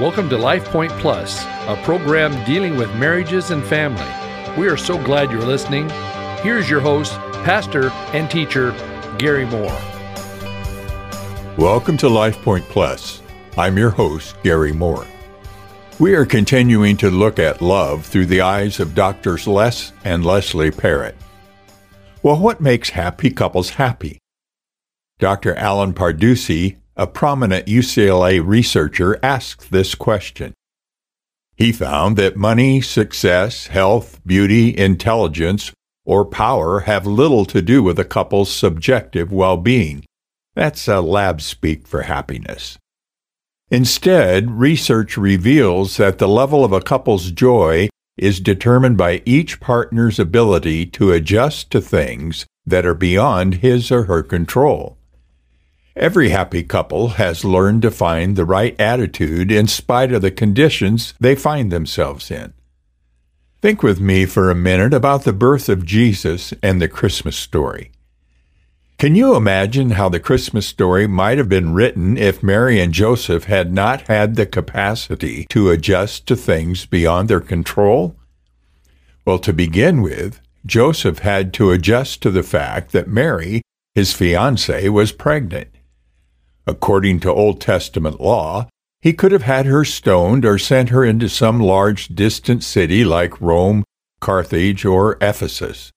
Welcome to Life Point Plus, a program dealing with marriages and family. We are so glad you're listening. Here's your host, pastor and teacher, Gary Moore. Welcome to Life Point Plus. I'm your host, Gary Moore. We are continuing to look at love through the eyes of doctors Les and Leslie Parrott. Well, what makes happy couples happy? Dr. Allen Parducci, a prominent UCLA researcher, asked this question. He found that money, success, health, beauty, intelligence, or power have little to do with a couple's subjective well being. That's a lab speak for happiness. Instead, research reveals that the level of a couple's joy is determined by each partner's ability to adjust to things that are beyond his or her control. Every happy couple has learned to find the right attitude in spite of the conditions they find themselves in. Think with me for a minute about the birth of Jesus and the Christmas story. Can you imagine how the Christmas story might have been written if Mary and Joseph had not had the capacity to adjust to things beyond their control? Well, to begin with, Joseph had to adjust to the fact that Mary, his fiancée, was pregnant. According to Old Testament law, he could have had her stoned or sent her into some large distant city like Rome, Carthage, or Ephesus.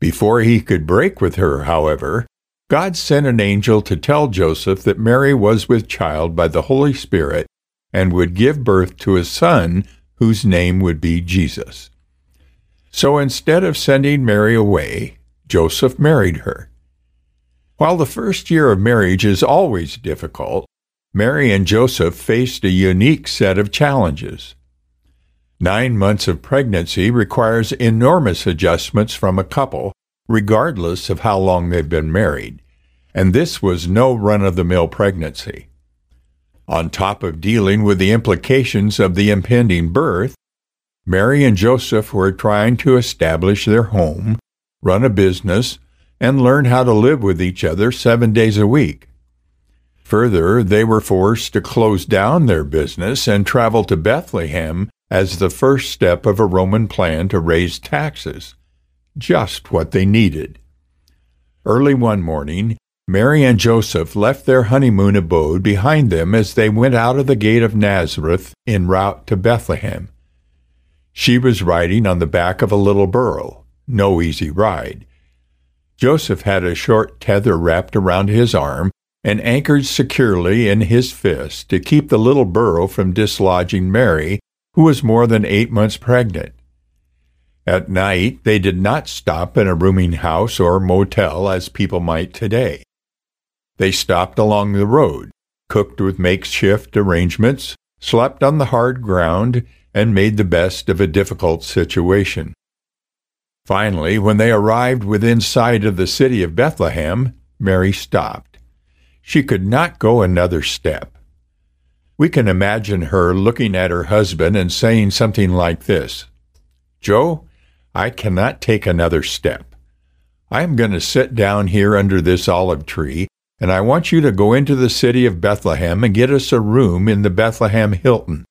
Before he could break with her, however, God sent an angel to tell Joseph that Mary was with child by the Holy Spirit and would give birth to a son whose name would be Jesus. So instead of sending Mary away, Joseph married her. While the first year of marriage is always difficult, Mary and Joseph faced a unique set of challenges. Nine months of pregnancy requires enormous adjustments from a couple, regardless of how long they've been married, and this was no run of the mill pregnancy. On top of dealing with the implications of the impending birth, Mary and Joseph were trying to establish their home, run a business, and learn how to live with each other seven days a week. Further, they were forced to close down their business and travel to Bethlehem as the first step of a Roman plan to raise taxes, just what they needed. Early one morning, Mary and Joseph left their honeymoon abode behind them as they went out of the gate of Nazareth en route to Bethlehem. She was riding on the back of a little burro, no easy ride. Joseph had a short tether wrapped around his arm and anchored securely in his fist to keep the little burro from dislodging Mary who was more than eight months pregnant. At night, they did not stop in a rooming house or motel as people might today. They stopped along the road, cooked with makeshift arrangements, slept on the hard ground, and made the best of a difficult situation. Finally, when they arrived within sight of the city of Bethlehem, Mary stopped. She could not go another step. We can imagine her looking at her husband and saying something like this Joe, I cannot take another step. I am going to sit down here under this olive tree, and I want you to go into the city of Bethlehem and get us a room in the Bethlehem Hilton.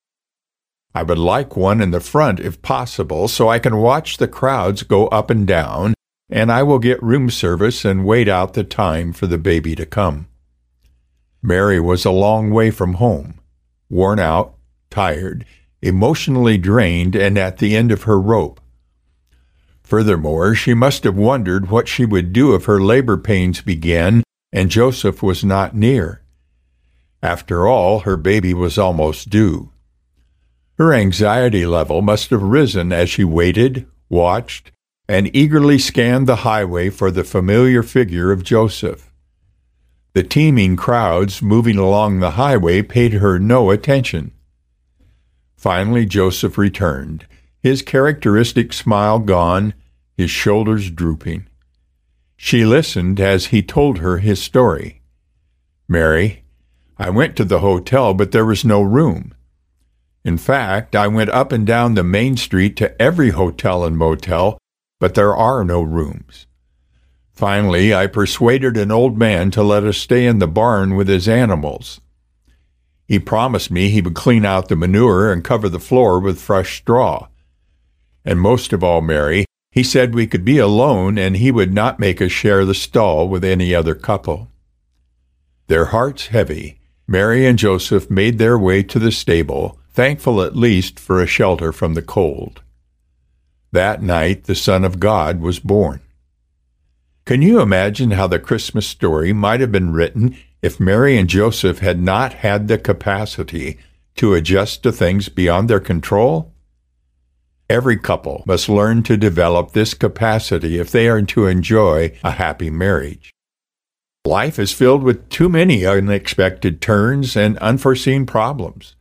I would like one in the front if possible, so I can watch the crowds go up and down, and I will get room service and wait out the time for the baby to come. Mary was a long way from home worn out, tired, emotionally drained, and at the end of her rope. Furthermore, she must have wondered what she would do if her labor pains began and Joseph was not near. After all, her baby was almost due. Her anxiety level must have risen as she waited, watched, and eagerly scanned the highway for the familiar figure of Joseph. The teeming crowds moving along the highway paid her no attention. Finally, Joseph returned, his characteristic smile gone, his shoulders drooping. She listened as he told her his story. Mary, I went to the hotel, but there was no room. In fact, I went up and down the main street to every hotel and motel, but there are no rooms. Finally, I persuaded an old man to let us stay in the barn with his animals. He promised me he would clean out the manure and cover the floor with fresh straw. And most of all, Mary, he said we could be alone and he would not make us share the stall with any other couple. Their hearts heavy, Mary and Joseph made their way to the stable, thankful at least for a shelter from the cold. That night the Son of God was born. Can you imagine how the Christmas story might have been written if Mary and Joseph had not had the capacity to adjust to things beyond their control? Every couple must learn to develop this capacity if they are to enjoy a happy marriage. Life is filled with too many unexpected turns and unforeseen problems.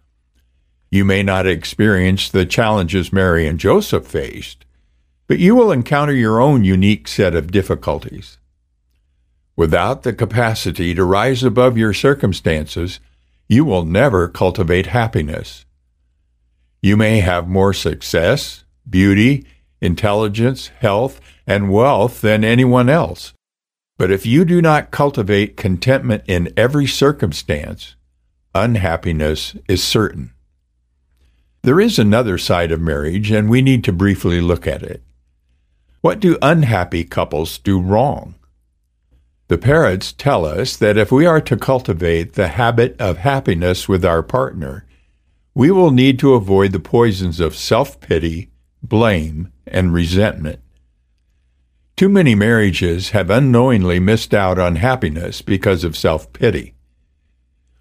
You may not experience the challenges Mary and Joseph faced, but you will encounter your own unique set of difficulties. Without the capacity to rise above your circumstances, you will never cultivate happiness. You may have more success, beauty, intelligence, health, and wealth than anyone else. But if you do not cultivate contentment in every circumstance, unhappiness is certain. There is another side of marriage, and we need to briefly look at it. What do unhappy couples do wrong? The Parrotts tell us that if we are to cultivate the habit of happiness with our partner, we will need to avoid the poisons of self pity, blame, and resentment. Too many marriages have unknowingly missed out on happiness because of self pity.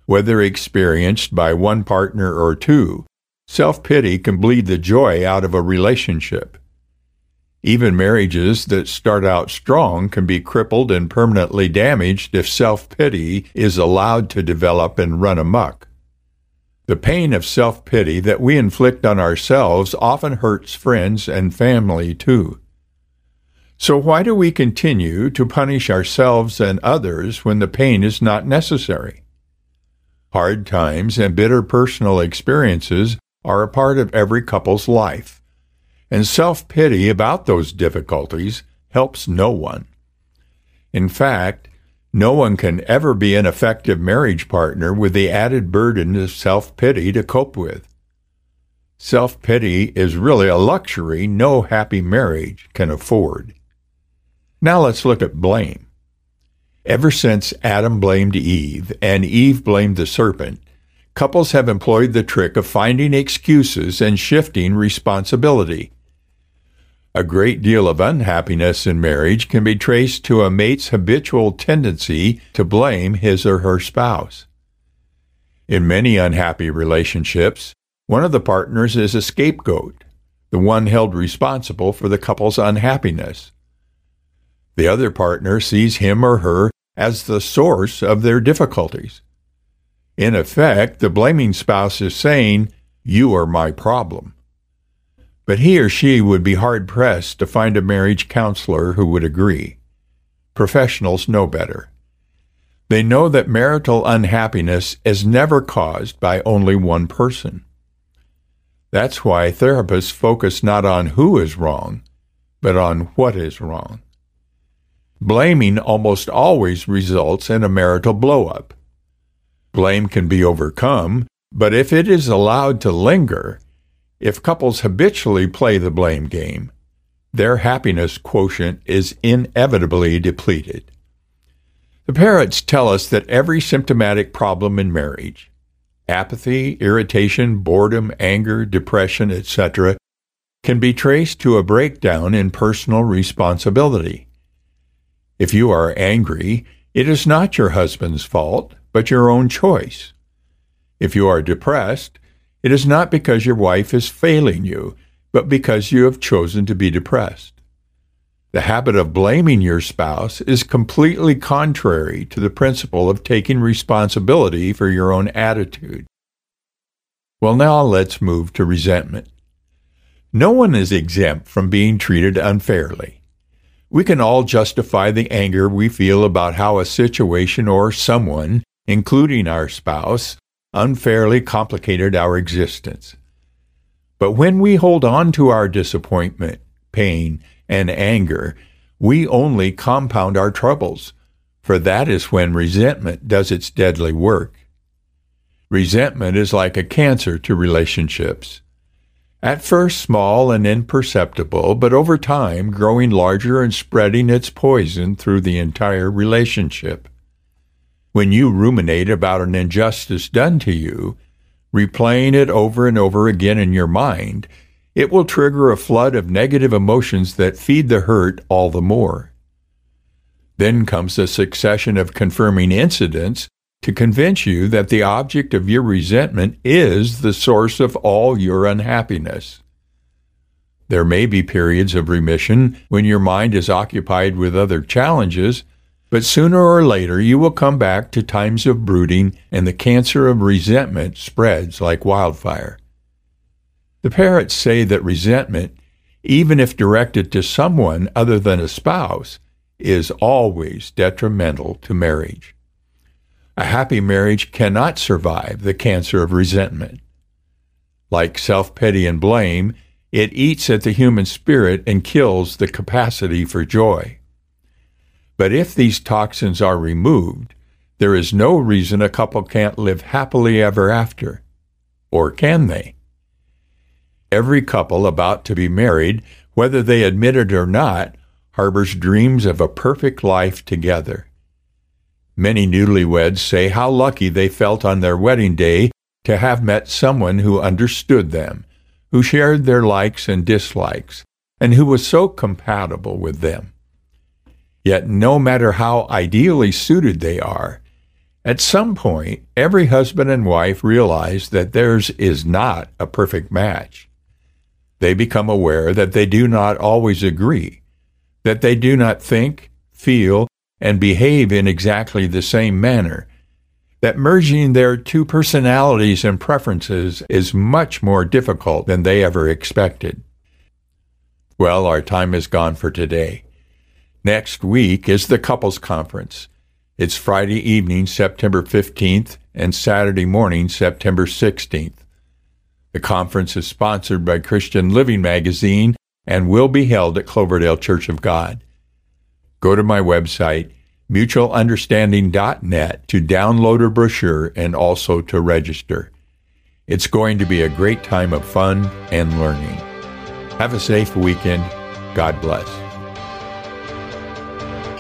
Whether experienced by one partner or two, self pity can bleed the joy out of a relationship. Even marriages that start out strong can be crippled and permanently damaged if self pity is allowed to develop and run amuck. The pain of self pity that we inflict on ourselves often hurts friends and family too. So, why do we continue to punish ourselves and others when the pain is not necessary? Hard times and bitter personal experiences are a part of every couple's life, and self pity about those difficulties helps no one. In fact, no one can ever be an effective marriage partner with the added burden of self pity to cope with. Self pity is really a luxury no happy marriage can afford. Now let's look at blame. Ever since Adam blamed Eve and Eve blamed the serpent, couples have employed the trick of finding excuses and shifting responsibility. A great deal of unhappiness in marriage can be traced to a mate's habitual tendency to blame his or her spouse. In many unhappy relationships, one of the partners is a scapegoat, the one held responsible for the couple's unhappiness. The other partner sees him or her as the source of their difficulties. In effect, the blaming spouse is saying, You are my problem. But he or she would be hard pressed to find a marriage counselor who would agree. Professionals know better. They know that marital unhappiness is never caused by only one person. That's why therapists focus not on who is wrong, but on what is wrong. Blaming almost always results in a marital blowup. Blame can be overcome, but if it is allowed to linger, if couples habitually play the blame game, their happiness quotient is inevitably depleted. The Parrotts tell us that every symptomatic problem in marriage apathy, irritation, boredom, anger, depression, etc. can be traced to a breakdown in personal responsibility. If you are angry, it is not your husband's fault, but your own choice. If you are depressed, it is not because your wife is failing you, but because you have chosen to be depressed. The habit of blaming your spouse is completely contrary to the principle of taking responsibility for your own attitude. Well, now let's move to resentment. No one is exempt from being treated unfairly. We can all justify the anger we feel about how a situation or someone, including our spouse, unfairly complicated our existence. But when we hold on to our disappointment, pain, and anger, we only compound our troubles, for that is when resentment does its deadly work. Resentment is like a cancer to relationships. At first small and imperceptible, but over time growing larger and spreading its poison through the entire relationship. When you ruminate about an injustice done to you, replaying it over and over again in your mind, it will trigger a flood of negative emotions that feed the hurt all the more. Then comes a succession of confirming incidents to convince you that the object of your resentment is the source of all your unhappiness. There may be periods of remission when your mind is occupied with other challenges, but sooner or later you will come back to times of brooding and the cancer of resentment spreads like wildfire. The Parrotts say that resentment, even if directed to someone other than a spouse, is always detrimental to marriage. A happy marriage cannot survive the cancer of resentment. Like self pity and blame, it eats at the human spirit and kills the capacity for joy. But if these toxins are removed, there is no reason a couple can't live happily ever after. Or can they? Every couple about to be married, whether they admit it or not, harbors dreams of a perfect life together. Many newlyweds say how lucky they felt on their wedding day to have met someone who understood them, who shared their likes and dislikes, and who was so compatible with them. Yet, no matter how ideally suited they are, at some point, every husband and wife realize that theirs is not a perfect match. They become aware that they do not always agree, that they do not think, feel, and behave in exactly the same manner, that merging their two personalities and preferences is much more difficult than they ever expected. Well, our time is gone for today. Next week is the Couples Conference. It's Friday evening, September 15th, and Saturday morning, September 16th. The conference is sponsored by Christian Living Magazine and will be held at Cloverdale Church of God. Go to my website, mutualunderstanding.net, to download a brochure and also to register. It's going to be a great time of fun and learning. Have a safe weekend. God bless.